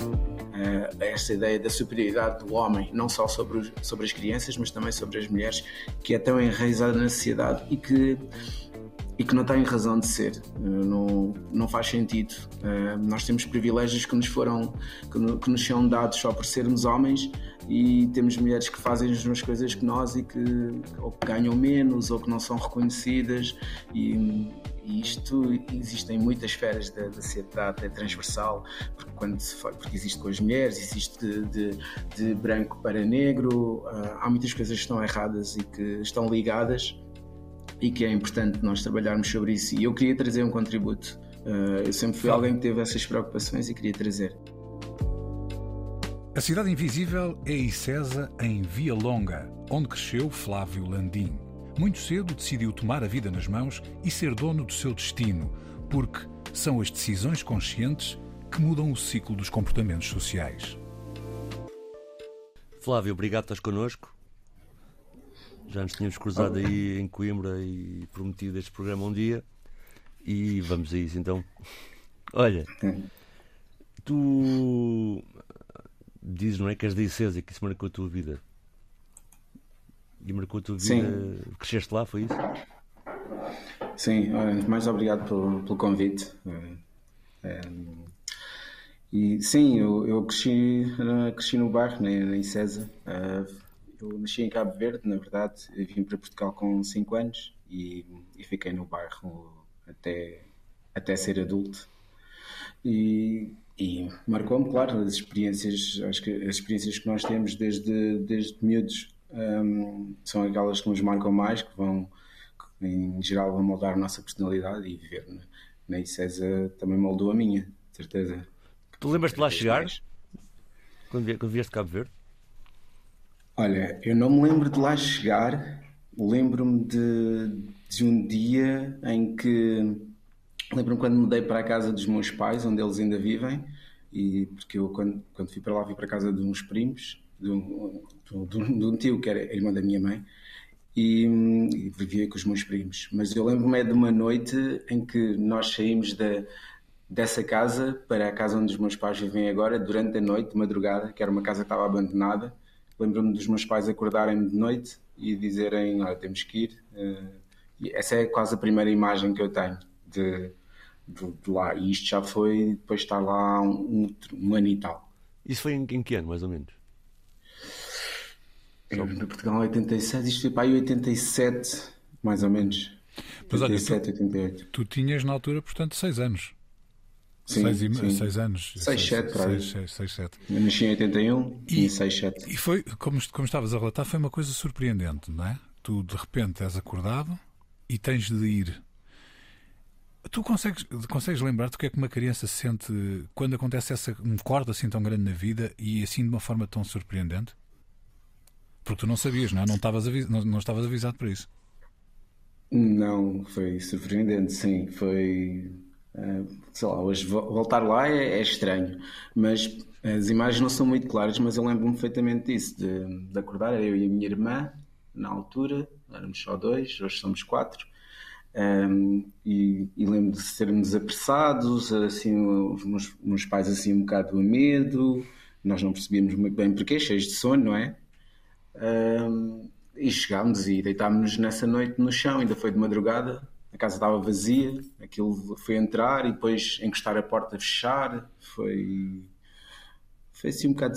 Uh, esta ideia da superioridade do homem, não só sobre, os, sobre as crianças, mas também sobre as mulheres, que é tão enraizada na sociedade e que e que não tem razão de ser, não, não faz sentido. Uh, nós temos privilégios que nos foram, que, nos são dados só por sermos homens e temos mulheres que fazem as mesmas coisas que nós e que ou que ganham menos ou que não são reconhecidas e, e isto existe em muitas esferas da, da sociedade, é transversal, porque, quando se fala, porque existe com as mulheres, existe de, de, de branco para negro, uh, há muitas coisas que estão erradas e que estão ligadas e que é importante nós trabalharmos sobre isso. E eu queria trazer um contributo. Uh, eu sempre fui alguém que teve essas preocupações e queria trazer. A Cidade Invisível é Icesa, em Via Longa, onde cresceu Flávio Landim. Muito cedo decidiu tomar a vida nas mãos e ser dono do seu destino, porque são as decisões conscientes que mudam o ciclo dos comportamentos sociais. Flávio, obrigado por estás connosco. Já nos tínhamos cruzado aí em Coimbra e prometido este programa um dia. E vamos a isso então. Olha, tu dizes, não é, que és da Icesa que isso marcou a tua vida. E marcou vida. Sim. Cresceste lá, foi isso? Sim, mais obrigado pelo, pelo convite. É, e sim, eu, eu cresci, cresci no bairro, na, na Icesa. Eu nasci em Cabo Verde, na verdade, eu vim para Portugal com 5 anos e, e, fiquei no bairro até, até ser adulto. E, e marcou-me, claro, as experiências, acho que as experiências que nós temos desde, desde miúdos um, são aquelas que nos marcam mais, que vão, que em geral, vão moldar a nossa personalidade e viver na, na ICESA também moldou a minha, certeza. Tu lembras-te lá chegar? Quando, quando vieste de Cabo Verde? Olha, eu não me lembro de lá chegar, lembro-me de, de um dia em que. Lembro-me quando mudei para a casa dos meus pais, onde eles ainda vivem, e porque eu, quando, quando fui para lá, fui para a casa de uns primos, de um, de um, de um tio que era irmão da minha mãe, e, e, vivia com os meus primos. Mas eu lembro-me é de uma noite em que nós saímos da, dessa casa para a casa onde os meus pais vivem agora, durante a noite, de madrugada, que era uma casa que estava abandonada Lembro-me dos meus pais acordarem de noite e dizerem: Olha, temos que ir. Uh, essa é quase a primeira imagem que eu tenho de, de, de lá. E isto já foi depois de estar lá um, um, ano e tal. Isso foi em, em que ano, mais ou menos? Eu, no Portugal 87, isto foi para aí 87, mais ou menos. Mas 87, olha, tu, 88. Tu tinhas na altura, portanto, 6 anos. Sim, seis, sim. seis anos. 6, 7, para aí. 6, 7. Eu nasci em 81 e, e 6, 7. E foi, como, como estavas a relatar, foi uma coisa surpreendente, não é? Tu de repente és acordado e tens de ir. Tu consegues, consegues lembrar-te o que é que uma criança sente quando acontece essa, um corte assim tão grande na vida e assim de uma forma tão surpreendente? Porque tu não sabias, não é? Não estavas, avis, não, não estavas avisado para isso. Não, foi surpreendente, sim. Foi Uh, sei lá, hoje voltar lá é, é, estranho, mas as imagens não são muito claras, mas eu lembro-me perfeitamente disso, de, de acordar, eu e a minha irmã, na altura, éramos só dois, hoje somos quatro, um, e, e, lembro de sermos apressados, assim, os meus, meus, pais assim um bocado a medo, nós não percebíamos muito bem porquê, cheios de sono, não é? Um, e chegámos e deitámos-nos nessa noite no chão, ainda foi de madrugada, a casa estava vazia, aquilo foi entrar e depois encostar a porta, fechar, foi foi assim um bocado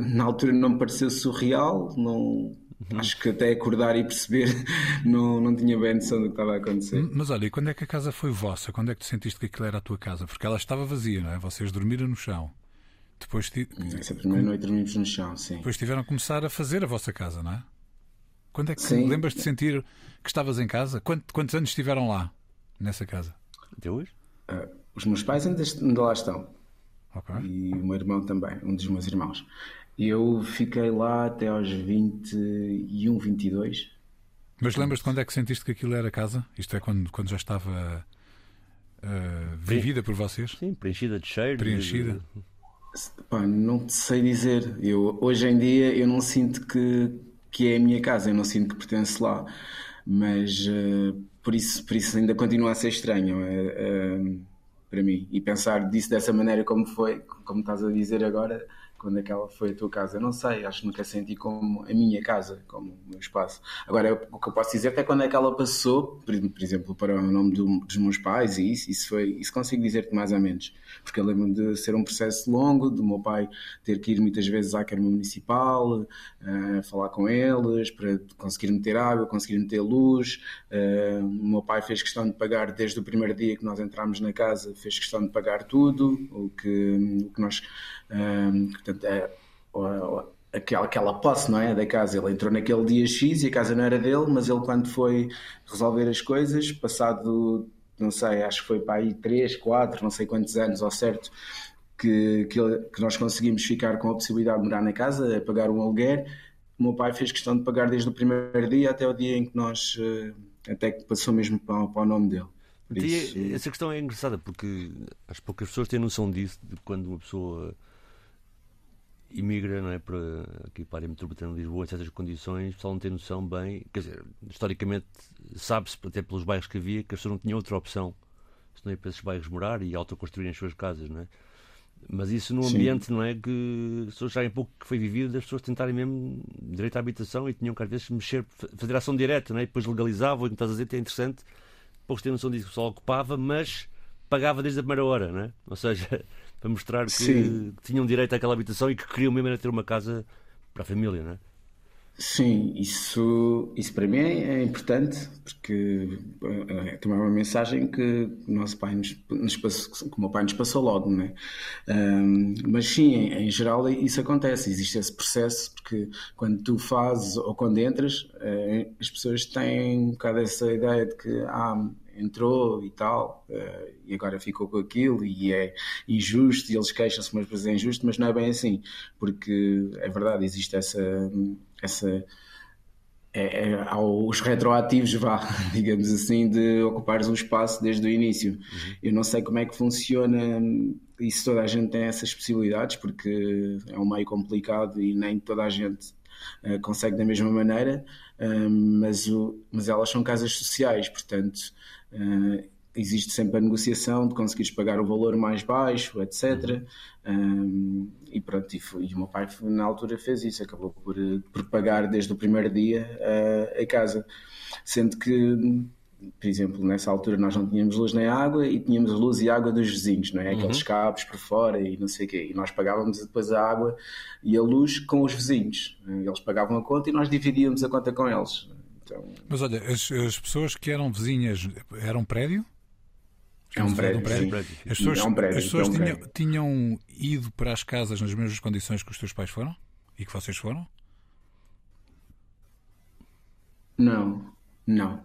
na altura não me pareceu surreal, não uhum. acho que até acordar e perceber não, não tinha bem noção do que estava a acontecer. Mas olha, e quando é que a casa foi vossa? Quando é que tu sentiste que aquilo era a tua casa? Porque ela estava vazia, não é? Vocês dormiram no chão. Depois Essa primeira noite dormimos no chão, sim. Depois tiveram que começar a fazer a vossa casa, não é? Quando é que Sim. lembras de sentir que estavas em casa? Quantos, quantos anos estiveram lá, nessa casa? Até hoje? Uh, os meus pais ainda, ainda lá estão. Okay. E o meu irmão também, um dos meus irmãos. Eu fiquei lá até aos 21, 22. Mas lembras-te quando é que sentiste que aquilo era casa? Isto é quando, quando já estava uh, vivida por vocês? Sim, preenchida de cheiro. Preenchida. De... Pá, não sei dizer. Eu, hoje em dia eu não sinto que, que é a minha casa, eu não sinto que pertence lá. Mas uh, por, isso, por isso ainda continua a ser estranho uh, para mim. E pensar disso dessa maneira como foi, como estás a dizer agora, quando aquela foi a tua casa. Eu não sei, acho que nunca senti como a minha casa, como o meu espaço. Agora, o que eu posso dizer é quando é que ela passou, por, por exemplo, para o nome do, dos meus pais, e isso, isso, foi, isso consigo dizer-te mais ou menos. Porque eu lembro de ser um processo longo, do meu pai ter que ir muitas vezes à Câmara Municipal, uh, falar com eles, para conseguir meter água, conseguir meter luz. Uh, o meu pai fez questão de pagar desde o primeiro dia que nós entramos na casa, fez questão de pagar tudo, o que, o que nós um, portanto, é, aquela, aquela posse não é, da casa. Ele entrou naquele dia X e a casa não era dele, mas ele, quando foi resolver as coisas, passado, não sei, acho que foi para aí 3, 4, não sei quantos anos ao certo, que, que, que, nós conseguimos ficar com a possibilidade de morar na casa, a pagar um aluguer. O meu pai fez questão de pagar desde o primeiro dia até o dia em que nós, eh, até que passou mesmo para, para o nome dele. Isso... Essa questão é engraçada porque as poucas pessoas têm noção disso, de quando uma pessoa imigra não é, para, aqui para a área metropolitana de Lisboa em certas condições, o pessoal não tem noção bem, quer dizer, historicamente sabe-se até pelos bairros que havia que as pessoas não tinham outra opção se não ir para esses bairros morar e autoconstruírem as suas casas, não é? Mas isso num ambiente, Sim. não é? Que as pessoas sabem pouco que foi vivido, das pessoas tentarem mesmo direito à habitação e tinham que às vezes mexer, fazer ação direta, não é? E depois legalizavam, e estás a dizer, é interessante, poucos têm noção disso o pessoal ocupava, mas pagava desde a primeira hora, não é? Ou seja, mostrar que, tinham direito àquela habitação e que queriam mesmo ter uma casa para a família, não é? Sim, isso, isso para mim é importante porque é, é também uma mensagem que o nosso pai nos, nos passou, que o meu pai nos passou logo, né? Um, mas sim, em, em, geral isso acontece, existe esse processo porque quando tu fazes ou quando entras, eh, as pessoas têm um bocado essa ideia de que ah, entrou e tal, uh, e agora ficou com aquilo e é injusto, e eles queixam-se, mas depois é injusto, mas não é bem assim, porque é verdade, existe essa. essa é, é, há os retroativos, vá, digamos assim, de ocupares um espaço desde o início. Uhum. Eu não sei como é que funciona e se toda a gente tem essas possibilidades, porque é um meio complicado e nem toda a gente uh, consegue da mesma maneira, uh, mas, o, mas elas são casas sociais, portanto Uh, existe sempre a negociação de conseguires pagar o valor mais baixo, etc. Um, e pronto, e, foi, e, o meu pai na altura fez isso, acabou por, por pagar desde o primeiro dia uh, a casa. Sendo que, por exemplo, nessa altura nós não tínhamos luz nem água e tínhamos luz e água dos vizinhos, não é? Aqueles uhum. cabos por fora e não sei o quê. E nós pagávamos depois a água e a luz com os vizinhos. Eles pagavam a conta e nós dividíamos a conta com eles. Então... Mas olha, as, as pessoas que eram vizinhas eram prédio? É um prédio, um prédio. As pessoas, é um prédio, as pessoas é um tinham, tinham, ido para as casas nas mesmas condições que os teus pais foram? E que vocês foram? Não, não,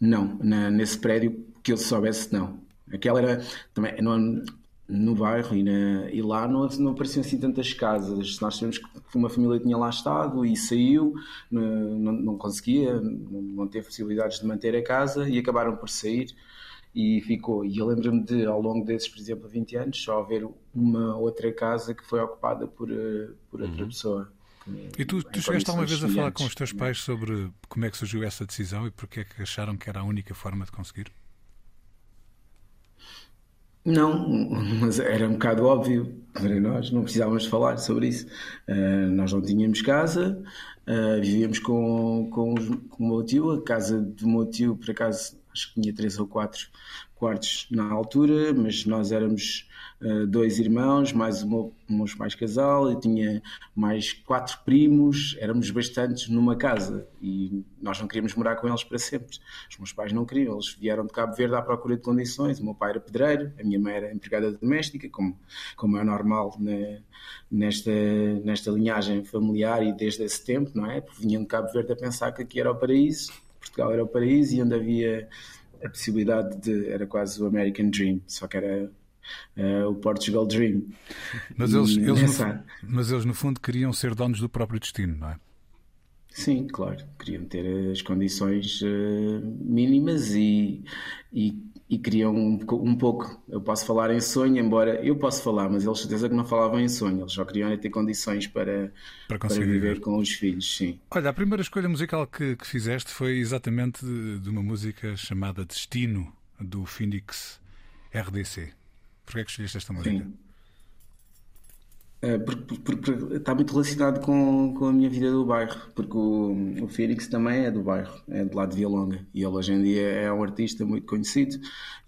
não. Na, nesse prédio que eu soubesse, não. Aquela era também não, no bairro e, na, e lá não, não apareciam assim tantas casas. Nós sabemos que uma família tinha lá estado e saiu, não, não conseguia, não, teve possibilidades de manter a casa e acabaram por sair e ficou. E eu lembro-me de, ao longo desses, por exemplo, 20 anos, só haver uma outra casa que foi ocupada por, eh, por outra uhum. pessoa. E tu, tu chegaste alguma vez a falar com os teus pais sobre como é que surgiu essa decisão e porque é que acharam que era a única forma de conseguir? Não, mas era um bocado óbvio para nós, não precisávamos falar sobre isso. Uh, nós não tínhamos casa, uh, vivíamos com, com, com o meu tio, a casa do meu tio, por acaso, acho que tinha três ou quatro quartos na altura, mas nós éramos uh, dois irmãos, mais meu, meus pais casal, e tinha mais quatro primos, éramos bastantes numa casa e nós não queríamos morar com eles para sempre. Os meus pais não queriam, eles vieram de Cabo Verde à procura de condições. O meu pai era pedreiro, a minha mãe era empregada doméstica, como, como é normal na, nesta, nesta linhagem familiar e desde esse tempo, não é? Porque vinham de Cabo Verde a pensar que aqui era o paraíso, Portugal era o paraíso e onde havia a possibilidade de. Era quase o American Dream, só que era uh, o Portugal Dream. Mas eles, eles nessa... no, mas eles, no fundo, queriam ser donos do próprio destino, não é? Sim, claro. Queriam ter as condições uh, mínimas e, e, e queriam um, um, pouco. Eu posso falar em sonho, embora eu posso falar, mas eles certeza que não falavam em sonho. Eles só queriam ter condições para, para, para viver, viver com os filhos. Sim. Olha, a primeira escolha musical que, que fizeste foi exatamente de, de, uma música chamada Destino, do Phoenix RDC. Porquê é que escolheste esta música? Sim. É, porque, porque, porque, está muito relacionado com, com a minha vida do bairro, porque o, o Félix também é do bairro, é do lado de Via Longa, e ele hoje em dia é um artista muito conhecido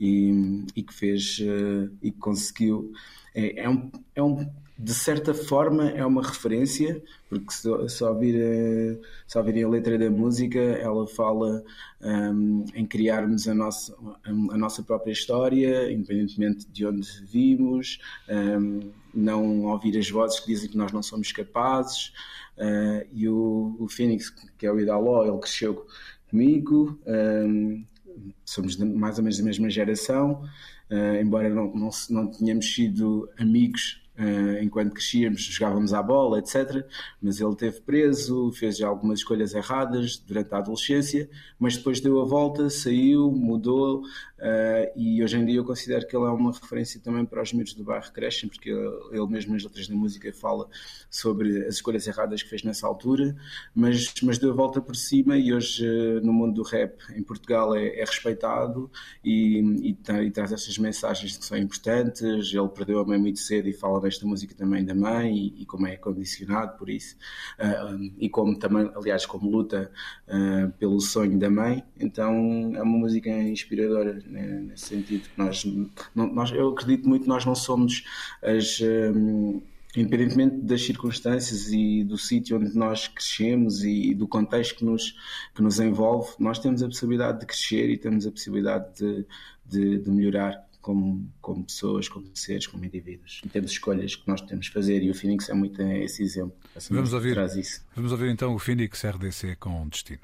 e, e que fez uh, e que conseguiu. É, é, um, é um de certa forma é uma referência, porque se, se, ouvir, se ouvirem a letra da música, ela fala um, em criarmos a nossa, a nossa própria história, independentemente de onde vimos, um, não ouvir as vozes que dizem que nós não somos capazes. Uh, e o, o Phoenix, que é o Idaló, ele cresceu comigo, um, somos de, mais ou menos da mesma geração, uh, embora não, não, não tenhamos sido amigos Uh, enquanto crescíamos, jogávamos à bola, etc. Mas ele teve preso, fez algumas escolhas erradas durante a adolescência, mas depois deu a volta, saiu, mudou, uh, e hoje em dia eu considero que ele é uma referência também para os miúdos do bairro crescem, porque ele, mesmo nas letras da música fala sobre as escolhas erradas que fez nessa altura, mas, mas deu a volta por cima e hoje uh, no mundo do rap em Portugal é, é respeitado e, e, e, traz essas mensagens que são importantes. Ele perdeu a mãe muito cedo e fala esta música também da mãe e, e como é condicionado por isso uh, e como também, aliás, como luta uh, pelo sonho da mãe. Então é uma música inspiradora né, nesse sentido. Nós, não, nós, eu acredito muito que nós não somos as um, independentemente das circunstâncias e do sítio onde nós crescemos e do contexto que nos, que nos envolve, nós temos a possibilidade de crescer e temos a possibilidade de, de, de melhorar como, como pessoas, como seres, como indivíduos. E temos escolhas que nós temos de fazer e o Phoenix é muito esse exemplo. vamos ouvir, traz isso. vamos ouvir então o Phoenix RDC com Destino.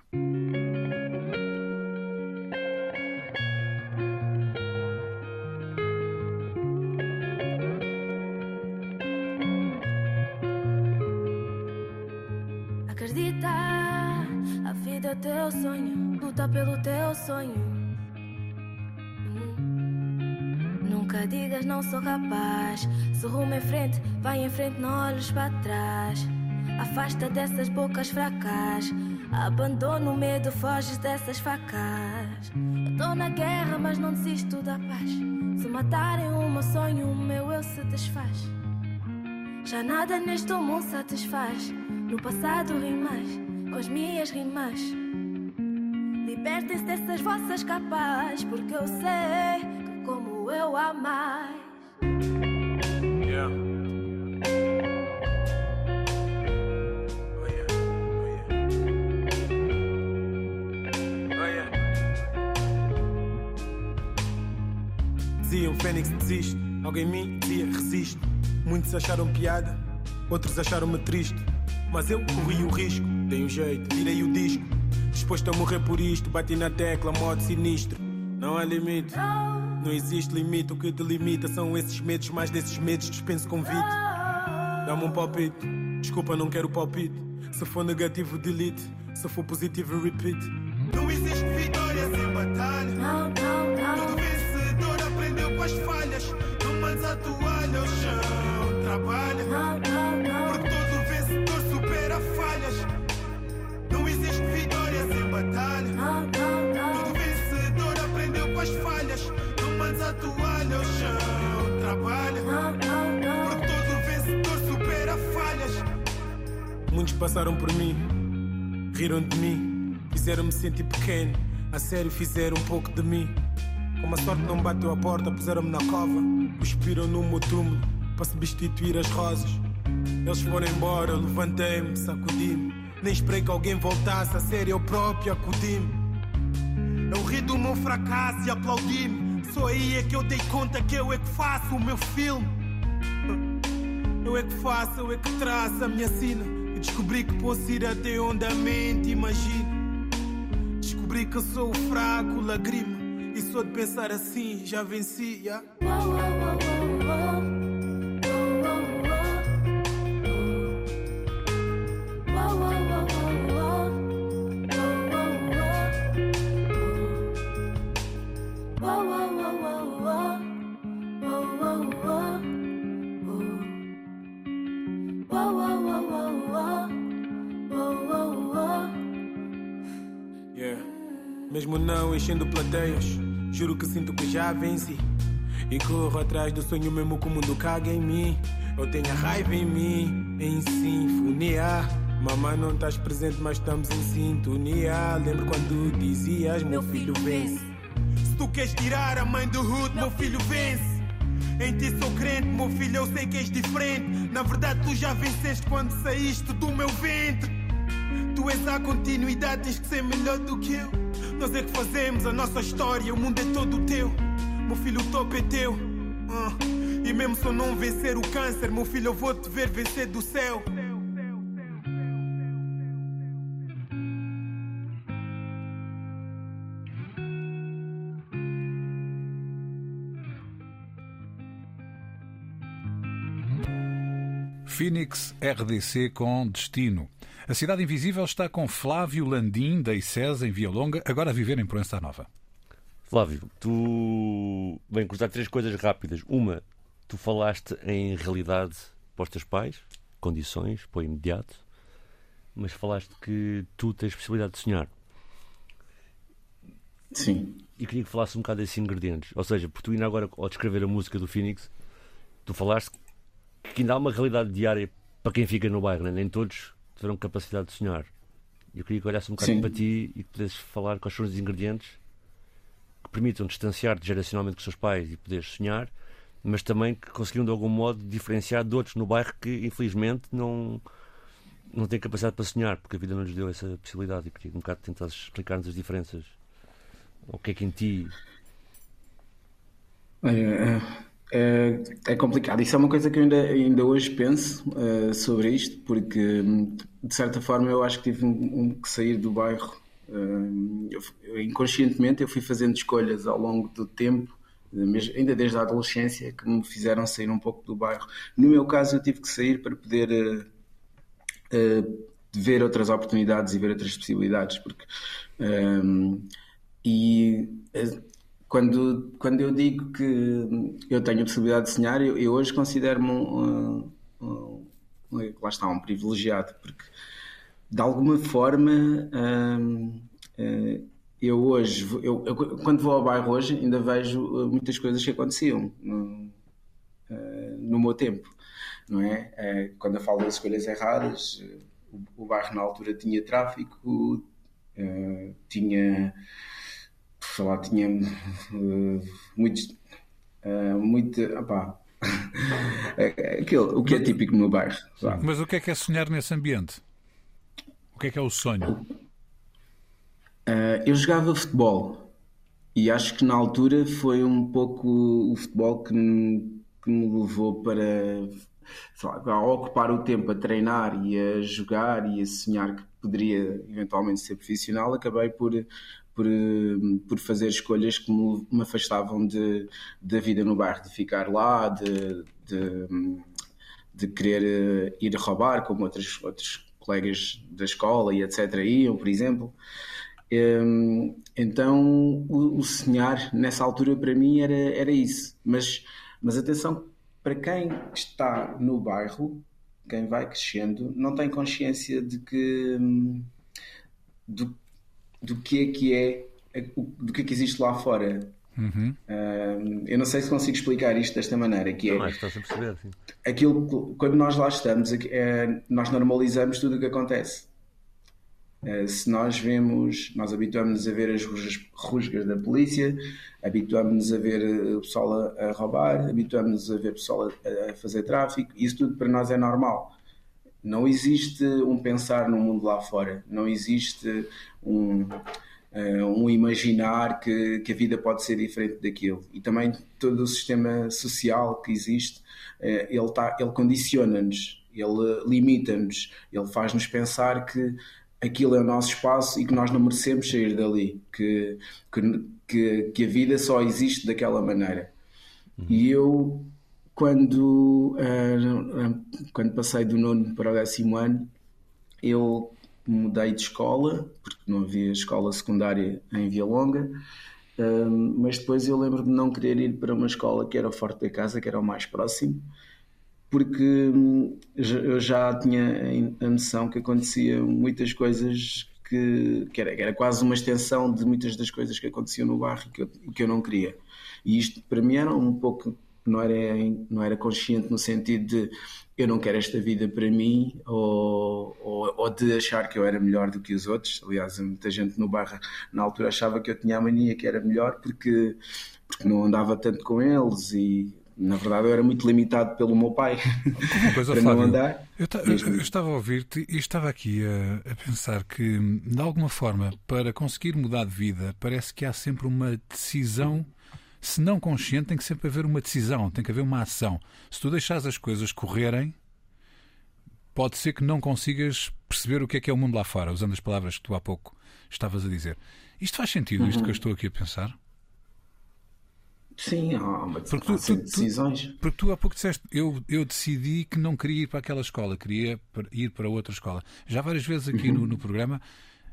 Sou capaz. Se rumo em frente, vai em frente, não olhes para trás. Afasta dessas bocas fracas. Abandona o medo, foges dessas facas. Eu tô na guerra, mas não desisto da paz. Se matarem o meu sonho, o meu eu se desfaz. Já nada neste mundo satisfaz. No passado rimas, com as minhas rimas. Libertem-se dessas vossas capas, porque eu sei como eu a alguém me dizia resiste. Muitos acharam piada, outros acharam-me triste. Mas eu corri o risco, dei um jeito, tirei o disco. Disposto a morrer por isto, bati na tecla, modo sinistro. Não há limite. Não existe limite, o que delimita são esses medos, mais desses medos dispenso convite. Dá-me um palpite, desculpa, não quero palpite. Se for negativo, delete. Se for positivo, repeat. Não existe vitória sem batalha. Não, não, não. Todo vencedor aprendeu com as falhas. Não mandes a toalha ao chão, trabalha. Não, não, não. Porque todo vencedor supera falhas. Não existe vitória sem batalha. Não, não, não. Todo vencedor aprendeu com as falhas a toalha ao chão. Trabalha, porque todo vencedor supera falhas. Muitos passaram por mim, riram de mim, fizeram-me sentir pequeno. A sério, fizeram um pouco de mim. Como a sorte não bateu a porta, puseram-me na cova. Cuspiram no meu túmulo para substituir as rosas. Eles foram embora, levantei-me, sacudi-me. Nem esperei que alguém voltasse, a sério, eu próprio acudi-me. Eu ri do meu fracasso e aplaudi-me. Só aí é que eu dei conta que eu é que faço o meu filme. Eu é que faço, eu é que traço a minha sina. E descobri que posso ir até onde a mente imagina. Descobri que sou o fraco, lagrima. E só de pensar assim já venci. Yeah? Mesmo não enchendo plateias, juro que sinto que já venci. E corro atrás do sonho mesmo que o mundo caga em mim. Eu tenho a raiva em mim, em sinfonia. Mamãe não estás presente, mas estamos em sintonia. Lembro quando dizias: Meu filho vence. Se tu queres tirar a mãe do hood, meu filho vence. Em ti sou crente, meu filho, eu sei que és diferente. Na verdade, tu já venceste quando saíste do meu ventre. Tu és a continuidade, tens que ser melhor do que eu. Nós é que fazemos a nossa história, o mundo é todo teu. Meu filho, o topo é teu. Uh. E mesmo se eu não vencer o câncer, meu filho, eu vou te ver vencer do céu. Phoenix RDC com destino. A Cidade Invisível está com Flávio Landim, da ICES, em Via Longa, agora a viver em Proença Nova. Flávio, tu. Bem, cruzar três coisas rápidas. Uma, tu falaste em realidade para os teus pais, condições, para o imediato, mas falaste que tu tens possibilidade de sonhar. Sim. E queria que falasse um bocado desses ingredientes. Ou seja, por tu ainda agora, ao descrever a música do Phoenix, tu falaste que ainda há uma realidade diária para quem fica no bairro, né? nem todos tiveram capacidade de sonhar. Eu queria que olhasse um bocado Sim. para ti e que pudesses falar quais são os ingredientes que permitam distanciar-te geracionalmente com os seus pais e poderes sonhar, mas também que conseguiram de algum modo diferenciar de outros no bairro que infelizmente não, não têm capacidade para sonhar, porque a vida não lhes deu essa possibilidade. E queria que um bocado tentasses explicar-nos as diferenças. O que é que em ti. É, é, é complicado. Isso é uma coisa que eu ainda, ainda hoje penso eh, sobre isto, porque de certa forma eu acho que tive um, um que sair do bairro. Hum, eu inconscientemente eu fui fazendo escolhas ao longo do tempo, eh, mesmo- ainda desde a adolescência, que me fizeram sair um pouco do bairro. No meu caso, eu tive que sair para poder eh, ver outras oportunidades e ver outras possibilidades, porque e quando, quando eu digo que eu tenho a possibilidade de sonhar, eu, eu hoje considero-me um, um- um- lá está, um privilegiado, porque de alguma forma hum, eh, eu hoje, eu, eu- quando vou ao bairro hoje, ainda vejo eh, muitas coisas que aconteciam no, eh, no meu tempo, não é? Quando eu falo das escolhas erradas, o, o bairro na altura tinha tráfico, tinha sei lá, tinha eh, muitos eh, muito opá, aquilo, o que é típico no meu bairro vá. Mas o que é que é sonhar nesse ambiente? O que é que é o sonho? Eh, eu jogava futebol e acho que na altura foi um pouco o futebol que me, que me levou para lá, a ocupar o tempo a treinar e a jogar e a sonhar que poderia eventualmente ser profissional. Acabei por, por, por fazer escolhas que me, afastavam de, da vida no bairro, de ficar lá, de, de, de querer eh, ir roubar, como outros, outros colegas da escola e etc. iam, por exemplo. Hum, Então, o, o sonhar nessa altura para mim era, era isso. Mas, mas atenção, para quem está no bairro, quem vai crescendo, não tem consciência de que hum, do, que é que é o- do que é que existe lá fora. Hum, eu não sei se consigo explicar isto desta maneira, que é Não, estás a perceber. Sim. aquilo que- quando nós lá estamos, é- nós normalizamos tudo o que acontece. Eh, Se nós vemos, nós habituamos-nos a ver as rusgas, rusgas da polícia, habituamos-nos a ver eh, o pessoal a, a roubar, habituamos-nos a ver o pessoal a, a fazer tráfico, isso tudo para nós é normal. Não existe um pensar no mundo lá fora, não existe um, eh, um imaginar que, que a vida pode ser diferente daquilo. E também todo o sistema social que existe, eh, ele, tá, ele condiciona-nos, ele limita-nos, ele faz-nos pensar que aquilo é o nosso espaço e que nós não merecemos sair dali, que, que, que, a vida só existe daquela maneira. E eu quando, uh, quando passei do nono para o décimo ano, eu mudei de escola, porque não havia escola secundária em Via Longa, uh, mas depois eu lembro de não querer ir para uma escola que era forte da casa, que era o mais próximo, porque hum, eu já tinha a noção que acontecia muitas coisas que, que, era, que, era, quase uma extensão de muitas das coisas que aconteciam no bairro que eu, que eu não queria. E isto para mim era um pouco, não era, não era consciente no sentido de eu não quero esta vida para mim ou, ou, ou, de achar que eu era melhor do que os outros. Aliás, muita gente no bairro na altura achava que eu tinha a mania que era melhor porque, porque não andava tanto com eles e na verdade eu era muito limitado pelo meu pai coisa, para Flávio, não andar. Eu, eu, estava a ouvir-te e estava aqui a, a, pensar que, de alguma forma, para conseguir mudar de vida, parece que há sempre uma decisão, se não consciente, tem que sempre haver uma decisão, tem que haver uma ação. Se tu deixares as coisas correrem, pode ser que não consigas perceber o que é que é o mundo lá fora, usando as palavras que tu há pouco estavas a dizer. Isto faz sentido, isto uhum. que eu estou aqui a pensar? Sim, há, uma, porque tu, tu, decisões. Tu, porque tu há pouco disseste, eu, eu decidi que não queria ir para aquela escola, queria ir para outra escola. Já várias vezes aqui uhum. no, no programa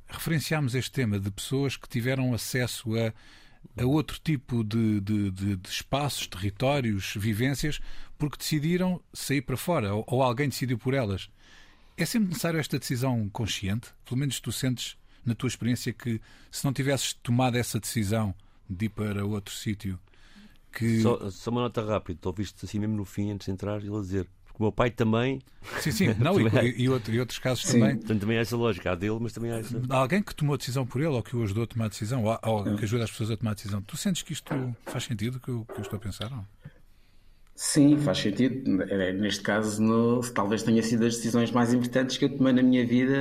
referenciámos este tema de pessoas que tiveram acesso a, a outro tipo de, de, de, de, espaços, territórios, vivências, porque decidiram sair para fora, ou, ou, alguém decidiu por elas. É sempre necessário esta decisão consciente? Pelo menos tu sentes, na tua experiência, que se não tivesses tomado essa decisão de ir para outro sítio, que. Só, só uma nota rápida, tu ouviste assim mesmo no fim, antes de entrar, ele dizer. Porque o meu pai também. Sim, sim, não, e, e, outro, e, outros casos sim. também. Portanto, também há essa lógica, há dele, mas também há essa. Alguém que tomou a decisão por ele, ou que o ajudou a tomar a decisão, ou, ou que ajuda as pessoas a tomar a decisão. Tu sentes que isto faz sentido, que eu, que eu estou a pensar? Não? Sim, faz sentido. É, neste caso, no, talvez tenha sido as decisões mais importantes que eu tomei na minha vida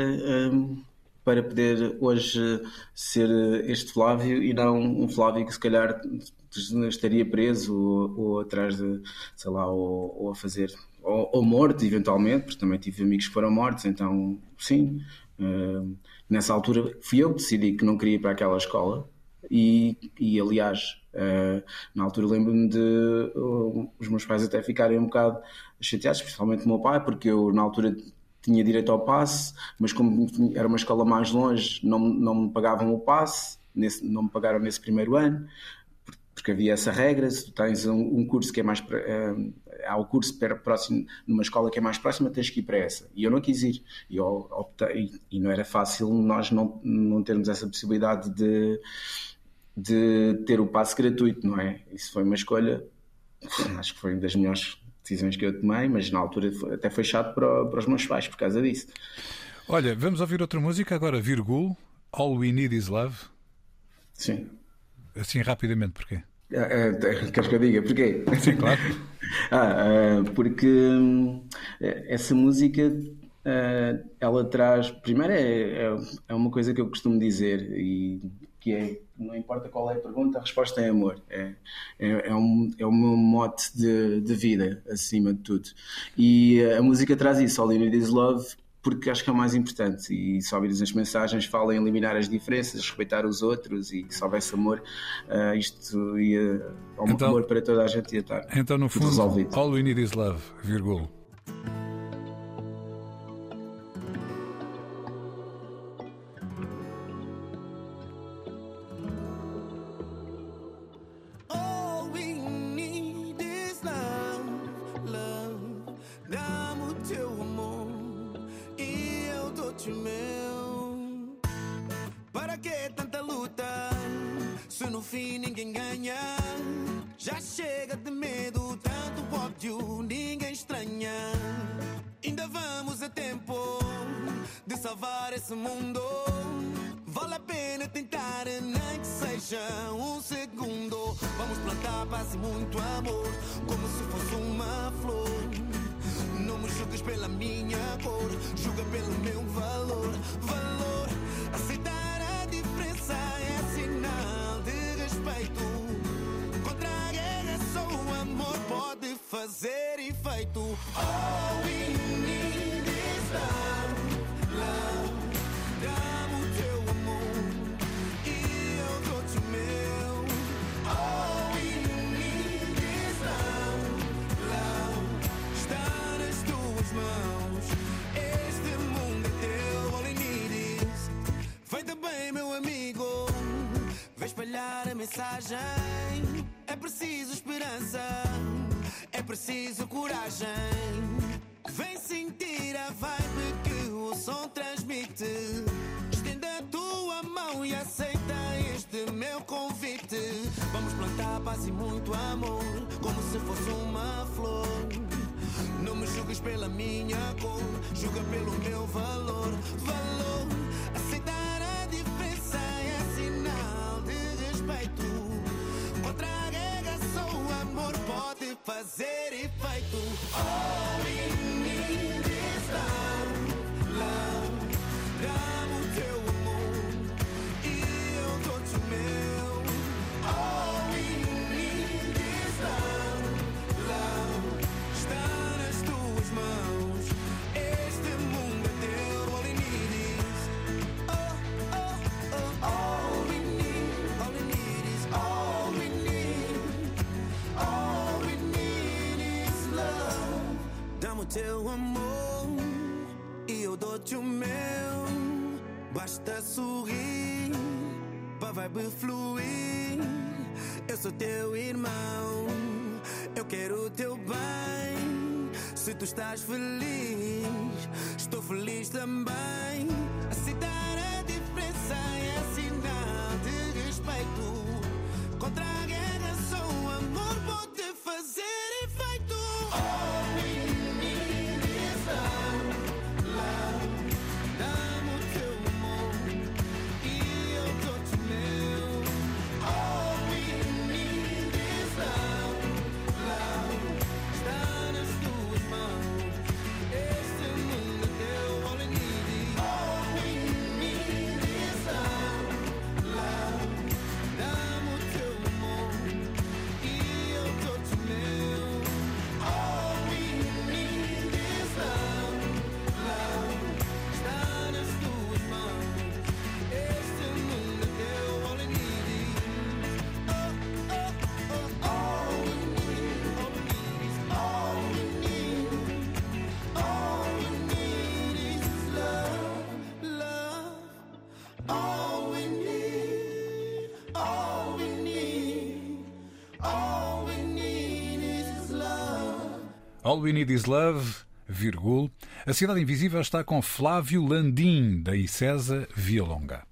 um, para poder hoje ser este Flávio e não um Flávio que se calhar estaria preso ou, ou atrás de, sei lá, ou, ou a fazer, ou, ou, morto eventualmente, porque também tive amigos que foram mortos, então sim. Uh, nessa altura fui eu que decidi que não queria ir para aquela escola e, e aliás, uh, na altura lembro-me de uh, os meus pais até ficarem um bocado chateados, principalmente o meu pai, porque eu na altura tinha direito ao passe, mas como era uma escola mais longe, não, não me pagavam o passe, nesse, não me pagaram nesse primeiro ano porque havia essa regra, se tu tens um, um curso que é mais uh, há o curso próximo numa escola que é mais próxima, tens que ir para essa. E eu não quis ir. E, eu optei, e não era fácil nós não, não termos essa possibilidade de, de ter o passe gratuito, não é? Isso foi uma escolha, acho que foi uma das melhores decisões que eu tomei, mas na altura até foi chato para, para os meus pais por causa disso. Olha, vamos ouvir outra música agora, Virgul, All We Need Is Love. Sim. Assim rapidamente, porquê? Uh, queres que eu diga porquê? Sim, claro. ah, uh, porque uh, essa música ela traz. Primeiro, é, é, é, uma coisa que eu costumo dizer, e que é: não importa qual é a pergunta, a resposta é amor. É, é, é, um, é o meu mote de, de vida, acima de tudo. E a música traz isso: All You Need Is Love porque acho que é o mais importante. E se ouvires as mensagens, falam em eliminar as diferenças, respeitar os outros e se houvesse amor, uh, isto ia. Então, amor para toda a gente ia estar. Então, no fundo, resolvido. all we need is love, peito. All we need is love, love. Dá-me o teu amor e eu dou-te o meu. All we need is love, love. Está nas tuas mãos. Este mundo é teu. All we need is. Vem também, meu amigo. vais espalhar a mensagem. É preciso esperança preciso coragem. Vem sentir a vibe que o som transmite. Estenda a tua mão e aceita este meu convite. Vamos plantar paz e muito amor, como se fosse uma flor. Não me julgues pela minha cor, julga pelo meu valor. Valor, aceitar a diferença é sinal de respeito. Contra a guerra, só o amor pode fazer efeito. All sorrir, para vibe fluir. Eu sou teu irmão, eu quero o teu bem. Se tu estás feliz, estou feliz também. Aceitar a diferença é sinal de respeito. All We Need Is Love, virgul. A Cidade Invisível está com Flávio Landim, da ICESA Via Longa.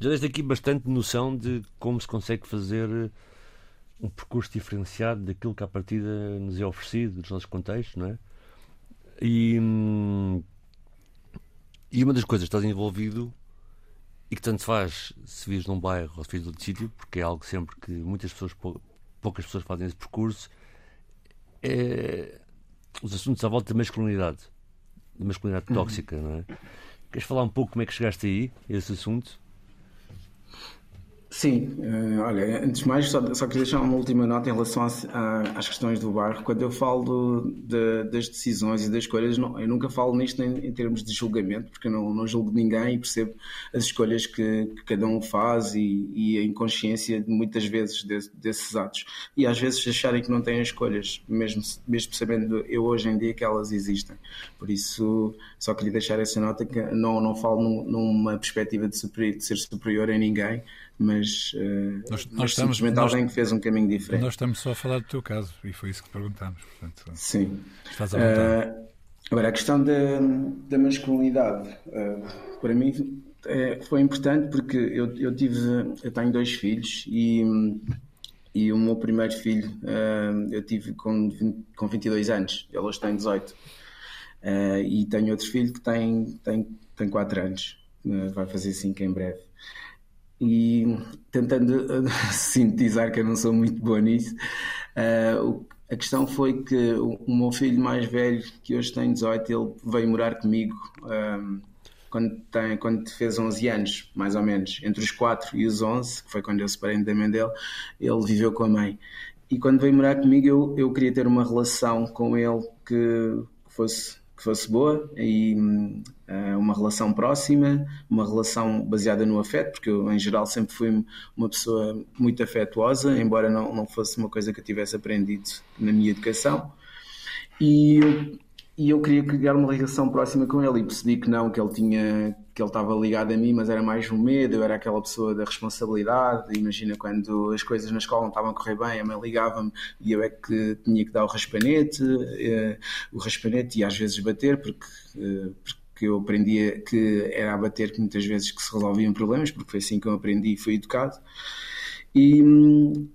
Já deste aqui bastante noção de como se consegue fazer um percurso diferenciado daquilo que à partida nos é oferecido, dos nossos contextos, não é? E, hum, e uma das coisas estás envolvido e que tanto faz se vives num bairro ou se vives outro sítio, porque é algo sempre que muitas pessoas, pou- poucas pessoas fazem esse percurso, é os assuntos à volta da masculinidade, da masculinidade tóxica, não é? Queres falar um pouco como é que chegaste aí, a esse assunto? Sim, eh, olha, antes de mais, só, só queria deixar uma última nota em relação às, questões do bairro. Quando eu falo de- das decisões e das escolhas, não- eu nunca falo nisto em, em termos de julgamento, porque eu não, não julgo ninguém e percebo as escolhas que, que cada um faz e, e a inconsciência de muitas vezes desse- desses atos. E às vezes acharem que não têm escolhas, mesmo, mesmo sabendo eu hoje em dia que elas existem. Por isso, só queria deixar essa nota que não, não falo num- numa perspectiva de, de ser superior a ninguém, mas, eh, Nós- mas nós estamos- simplesmente nós- alguém que fez um caminho diferente. Nós estamos só a falar do teu caso e foi isso que perguntámos. Portanto, Sim. estás à vontade. Eh, agora, a questão da, da masculinidade, eh, para mim eh, foi importante porque eu, eu tive, eu tenho dois filhos e, e o meu primeiro filho eh, eu tive com, 20 com 22 anos, ele hoje tem 18. Eh, e tenho outro filho que tem, tem, tem 4 anos, eh, vai fazer 5 em breve. E tentando sintetizar que eu não sou muito bom nisso, o- a questão foi que o, meu filho mais velho, que hoje tem 18, ele veio morar comigo ehm, quando, tem, quando fez 11 anos, mais ou menos, entre os 4 e os 11, que foi quando eu separei da mãe dele, ele viveu com a mãe. E quando veio morar comigo, eu, eu queria ter uma relação com ele que fosse, que fosse boa e eh, uma relação próxima, uma relação baseada no afeto, porque eu, em geral, sempre fui uma pessoa muito afetuosa, embora não, não fosse uma coisa que eu tivesse aprendido na minha educação. E e eu queria criar uma ligação próxima com ele e percebi que não, que ele tinha, que ele estava ligado a mim, mas era mais um medo, eu era aquela pessoa da responsabilidade. Imagina quando as coisas na escola não estavam a correr bem, a mãe ligava-me e eu é que tinha que dar o raspanete, uh, o raspanete e às vezes bater, porque, uh, porque eu aprendia que era a bater que muitas vezes que se resolviam problemas, porque foi assim que eu aprendi e fui educado. E,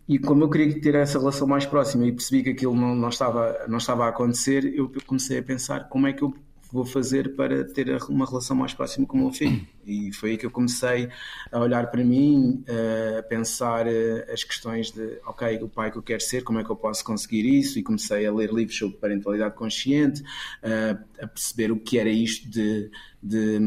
e, como eu queria ter essa relação mais próxima e percebi que aquilo não, não, estava, não estava a acontecer, eu comecei a pensar como é que eu vou fazer para ter uma relação mais próxima com o meu filho. E foi aí que eu comecei a olhar para mim, a pensar eh, as questões de, ok, o pai que eu quero ser, como é que eu posso conseguir isso? E comecei a ler livros sobre parentalidade consciente, a perceber o que era isto de, de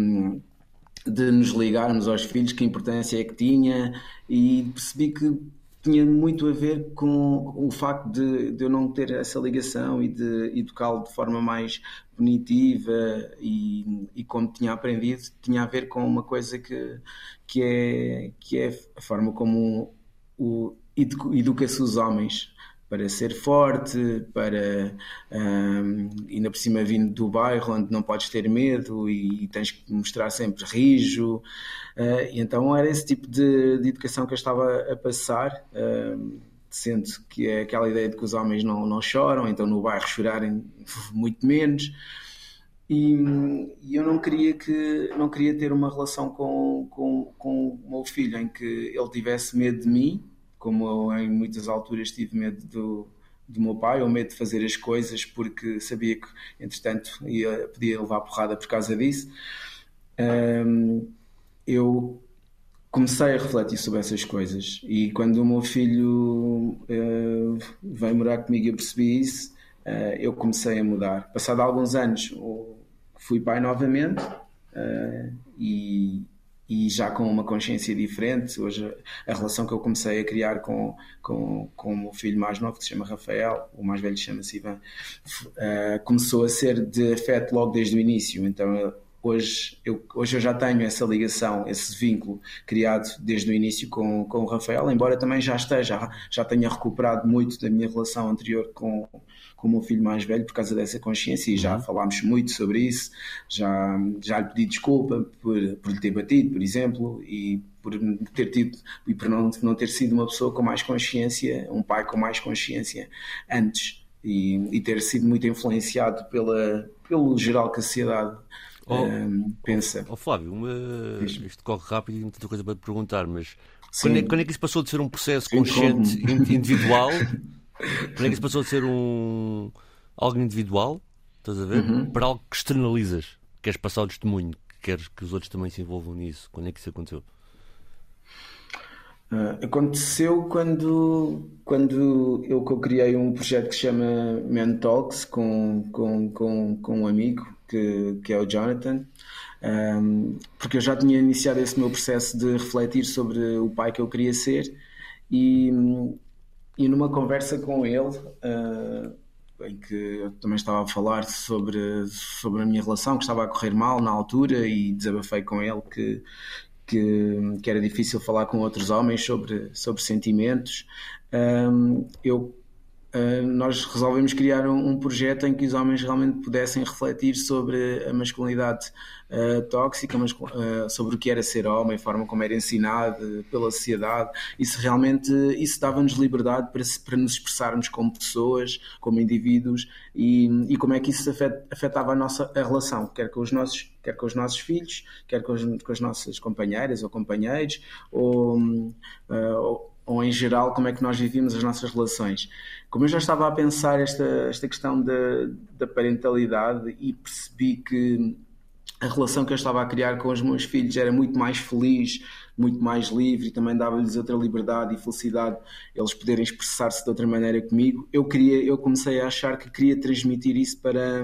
de nos ligarmos aos filhos, que importância é que tinha, e percebi que tinha muito a ver com o facto de, de eu não ter essa ligação e de educá-lo de forma mais punitiva e, e como tinha aprendido, tinha a ver com uma coisa que, que, é, que é a forma como o, educa-se os homens para ser forte, para um, ainda por cima vindo do bairro onde não podes ter medo e, e tens que mostrar sempre rijo. Uh, então era esse tipo de, de, educação que eu estava a passar, uh, sendo que é aquela ideia de que os homens não, não choram, então no bairro chorarem muito menos. E, e, eu não queria que não queria ter uma relação com, com, com o meu filho em que ele tivesse medo de mim como eu em muitas alturas tive medo do, do meu pai, ou medo de fazer as coisas porque sabia que, entretanto, ia, podia levar porrada por causa disso. Um, eu comecei a refletir sobre essas coisas e quando o meu filho uh, veio morar comigo e eu percebi isso, uh, eu comecei a mudar. Passado alguns anos, fui pai novamente uh, e e já com uma consciência diferente. Hoje, a relação que eu comecei a criar com, com, com o meu filho mais novo, que se chama Rafael, o mais velho chama-se Ivan, uh, começou a ser de afeto logo desde o início. Então, hoje eu, hoje eu já tenho essa ligação, esse vínculo criado desde o início com, com o Rafael, embora também já esteja, já tenha recuperado muito da minha relação anterior com, com o meu filho mais velho por causa dessa consciência e já uhum. falámos muito sobre isso, já, já lhe pedi desculpa por, por lhe ter batido, por exemplo, e por ter tido e por não, não ter sido uma pessoa com mais consciência, um pai com mais consciência antes e, e ter sido muito influenciado pela, pelo geral que a sociedade oh, um, pensa. Oh, Flávio, uma, isto corre rápido e muita coisa para te perguntar, mas quando é, quando é, que isso passou de ser um processo consciente individual Quando é que isso passou a ser um algo individual, estás a ver? Uhum. Para algo que externalizas. Queres passar o testemunho, queres que os outros também se envolvam nisso. Quando é que isso aconteceu? Uh, aconteceu quando, quando eu, eu criei um projeto que se chama Men Talks com, com, com, com um amigo que, que é o Jonathan, um, porque eu já tinha iniciado esse meu processo de refletir sobre o pai que eu queria ser e, e numa conversa com ele, uh, em que eu também estava a falar sobre, sobre a minha relação, que estava a correr mal na altura, e desabafei com ele que, que, que era difícil falar com outros homens sobre, sobre sentimentos. Um, ah, eu Uh, nós resolvemos criar um, um, projeto em que os homens realmente pudessem refletir sobre a masculinidade uh, tóxica, mas, uh, sobre o que era ser homem, a forma como era ensinado pela sociedade. Isso realmente isso dava-nos liberdade para, para nos expressarmos como pessoas, como indivíduos e, e como é que isso afetava a nossa a relação, quer com os nossos quer com os nossos filhos, quer com, os, com as nossas companheiras ou companheiros, ou, ou, ou em geral como é que nós vivíamos as nossas relações. Como eu já estava a pensar esta, esta questão da, da parentalidade e percebi que a relação que eu estava a criar com os meus filhos era muito mais feliz, muito mais livre e também dava-lhes outra liberdade e felicidade eles poderem expressar-se de outra maneira comigo. Eu queria, eu comecei a achar que queria transmitir isso para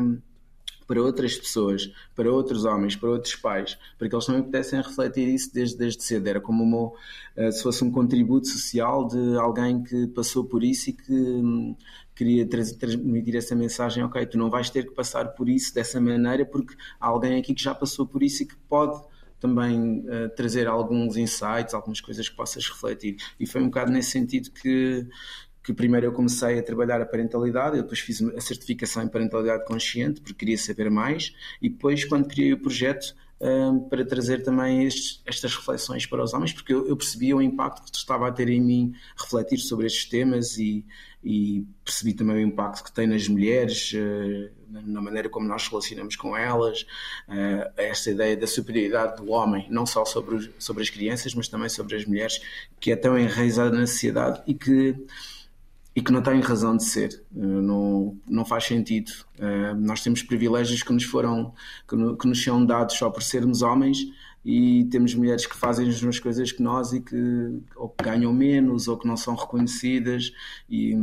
para outras pessoas, para outros homens, para outros pais, para que eles também pudessem refletir isso desde, desde cedo. Era como uma, eh, se fosse um contributo social de alguém que passou por isso e que hum, queria transmitir essa mensagem: ok, tu não vais ter que passar por isso dessa maneira, porque há alguém aqui que já passou por isso e que pode também uh, trazer alguns insights, algumas coisas que possas refletir. E foi um bocado nesse sentido que, que primeiro eu comecei a trabalhar a parentalidade, eu depois fiz a certificação em parentalidade consciente, porque queria saber mais, e depois, quando criei o projeto, um, para trazer também estes, estas reflexões para os homens, porque eu, eu percebia o impacto que estava a ter em mim refletir sobre estes temas e, e percebi também o impacto que tem nas mulheres, uh, na maneira como nós relacionamos com elas, uh, esta ideia da superioridade do homem, não só sobre, sobre as crianças, mas também sobre as mulheres, que é tão enraizada na sociedade e que e que não têm razão de ser. Não, não faz sentido. Nós temos privilégios que nos foram que nos são dados só por sermos homens e temos mulheres que fazem as mesmas coisas que nós e que ou que ganham menos ou que não são reconhecidas e,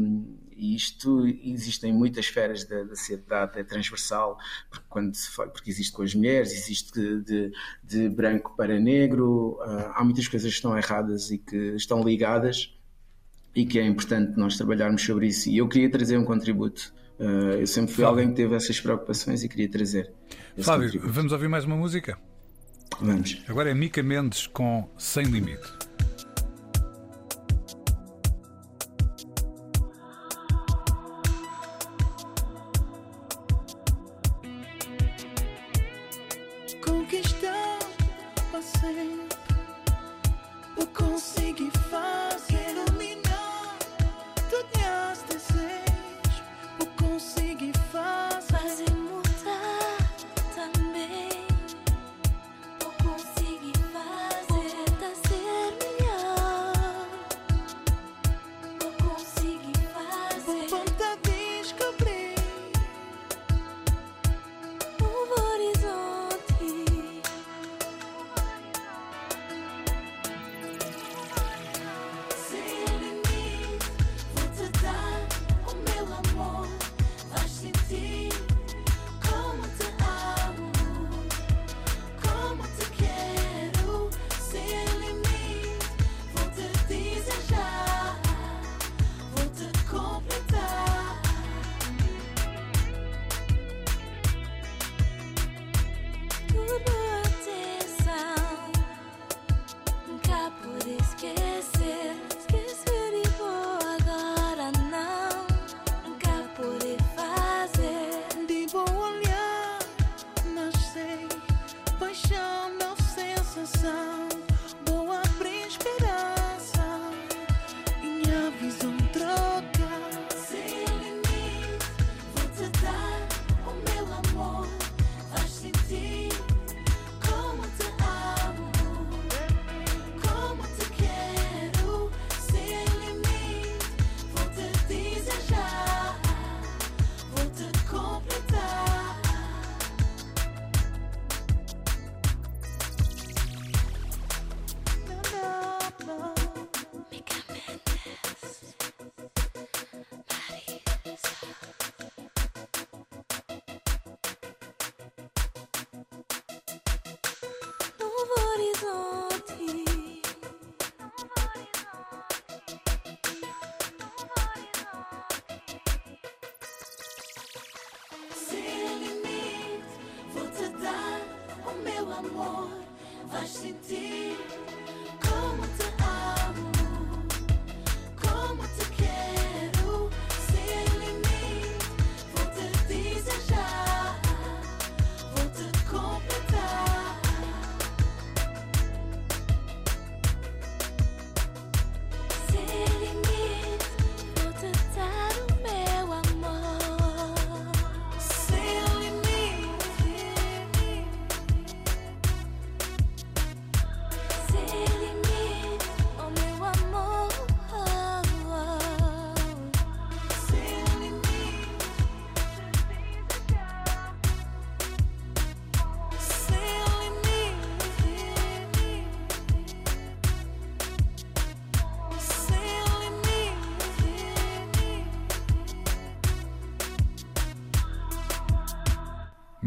e isto existe em muitas esferas da, da sociedade, é transversal, porque, quando porque existe com as mulheres, existe de, de, de branco para negro, há muitas coisas que estão erradas e que estão ligadas e que é importante nós trabalharmos sobre isso. E eu queria trazer um contributo. Uh, eu sempre fui alguém que teve essas preocupações e queria trazer. Contributo. vamos ouvir mais uma música? Vamos. Agora é Mica Mendes com Sem Limite. vache, c'était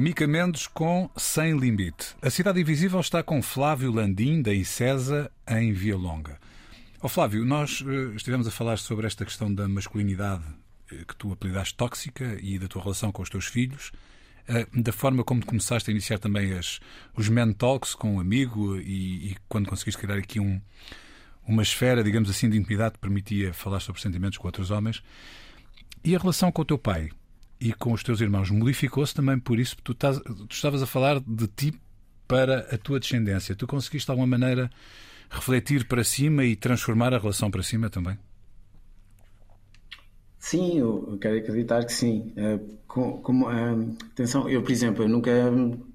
Mica Mendes com Sem Limite. A Cidade Invisível está com Flávio Landim, da ICESA, em Via Longa. Oh, Flávio, nós uh, estivemos a falar sobre esta questão da masculinidade uh, que tu apelidaste tóxica e da tua relação com os teus filhos, uh, da forma como começaste a iniciar também as, os men talks com um amigo e, e quando conseguiste criar aqui um, uma esfera, digamos assim, de intimidade que permitia falar sobre sentimentos com outros homens. E a relação com o teu pai? E com os teus irmãos. Modificou-se também por isso, tu, estás, tu estavas a falar de ti para a tua descendência. Tu conseguiste de alguma maneira refletir para cima e transformar a relação para cima também? Sim, eu quero acreditar que sim. Uh, com, com, uh, atenção, eu, por exemplo, eu nunca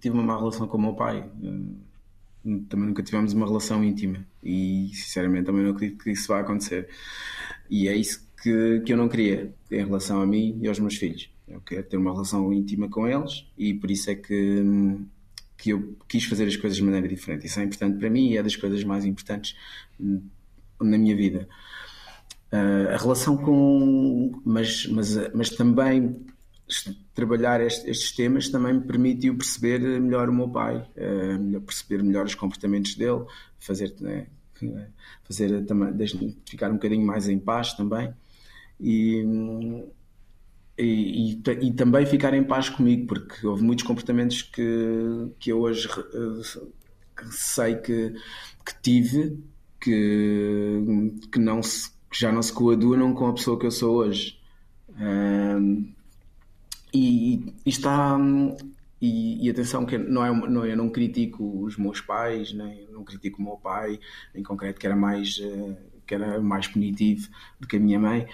tive uma má relação com o meu pai. Uh, também nunca tivemos uma relação íntima. E, sinceramente, também não acredito que isso vá acontecer. E é isso que, que eu não queria em relação a mim e aos meus filhos. Eu quero ter uma relação íntima com eles e por isso é que, que eu quis fazer as coisas de maneira diferente. Isso é importante para mim e é das coisas mais importantes na minha vida. Uh, a relação com. Mas, mas, mas também trabalhar este, estes temas também me permitiu perceber melhor o meu pai, uh, perceber melhor os comportamentos dele, fazer, né, fazer também, ficar um bocadinho mais em paz também. E, e, e, e, também ficar em paz comigo, porque houve muitos comportamentos que, que eu hoje uh, que sei que, que tive que, que não se que já não se coadunam com a pessoa que eu sou hoje. Um, e, e, está. E, e, atenção, que não é, não, eu não critico os meus pais, nem não critico o meu pai, em concreto, que era mais, eh, que era mais punitivo do que a minha mãe,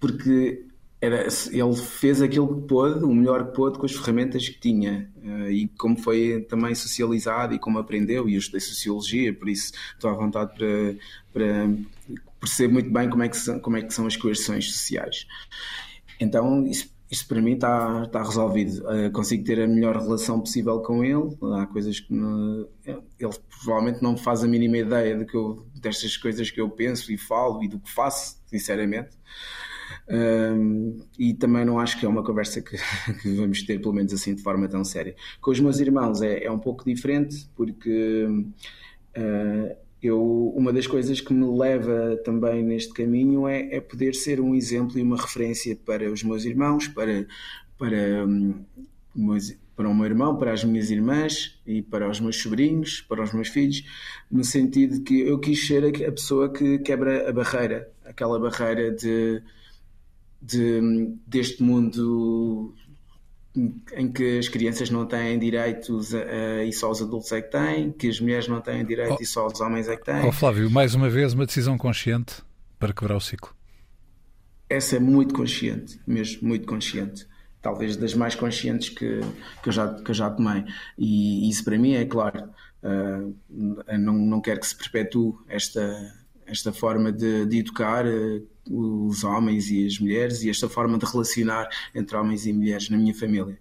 porque era, ele fez aquilo que pôde, o melhor que pôde, com as ferramentas que tinha. Uh, e como foi também socializado e como aprendeu, e eu estudei sociologia, por isso estou à vontade para, para percebo muito bem como é que são, como é que são as coerções sociais. Então, isso, isso para mim está, está resolvido. Uh, consigo ter a melhor relação possível com ele. Há coisas que não, ele provavelmente não faz a mínima ideia de que eu, destas coisas que eu penso e falo e do que faço, sinceramente. Um, e também não acho que é uma conversa que, que, vamos ter, pelo menos assim, de forma tão séria. Com os meus irmãos é, é um pouco diferente, porque uh, eu, uma das coisas que me leva também neste caminho é, é, poder ser um exemplo e uma referência para os meus irmãos, para, para, um, para o meu irmão, para as minhas irmãs e para os meus sobrinhos, para os meus filhos, no sentido de que eu quis ser a pessoa que quebra a barreira, aquela barreira de, de deste mundo em que as crianças não têm direitos e só os adultos é que têm, que as mulheres não têm direito oh, e só os homens é que têm. Oh, Flávio, mais uma vez uma decisão consciente para quebrar o ciclo. Essa é muito consciente, mesmo muito consciente. Talvez das mais conscientes que, que, eu, já, que eu já tomei. E isso para mim é claro. Uh, não, não quero que se perpetue esta, esta forma de, de educar uh, os homens e as mulheres e esta forma de relacionar entre homens e mulheres na minha família.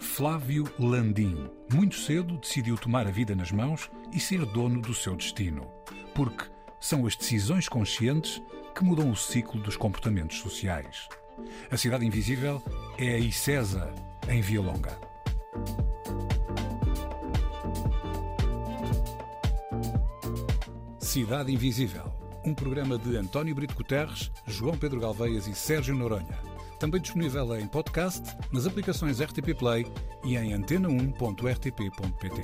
Flávio Landim, muito cedo decidiu tomar a vida nas mãos e ser dono do seu destino, porque são as decisões conscientes que mudam o ciclo dos comportamentos sociais. A Cidade Invisível é a ICESA, em Via Longa. Cidade Invisível, um programa de António Brito Guterres, João Pedro Galveias e Sérgio Noronha. Também disponível em podcast, nas aplicações RTP Play e em antena1.rtp.pt.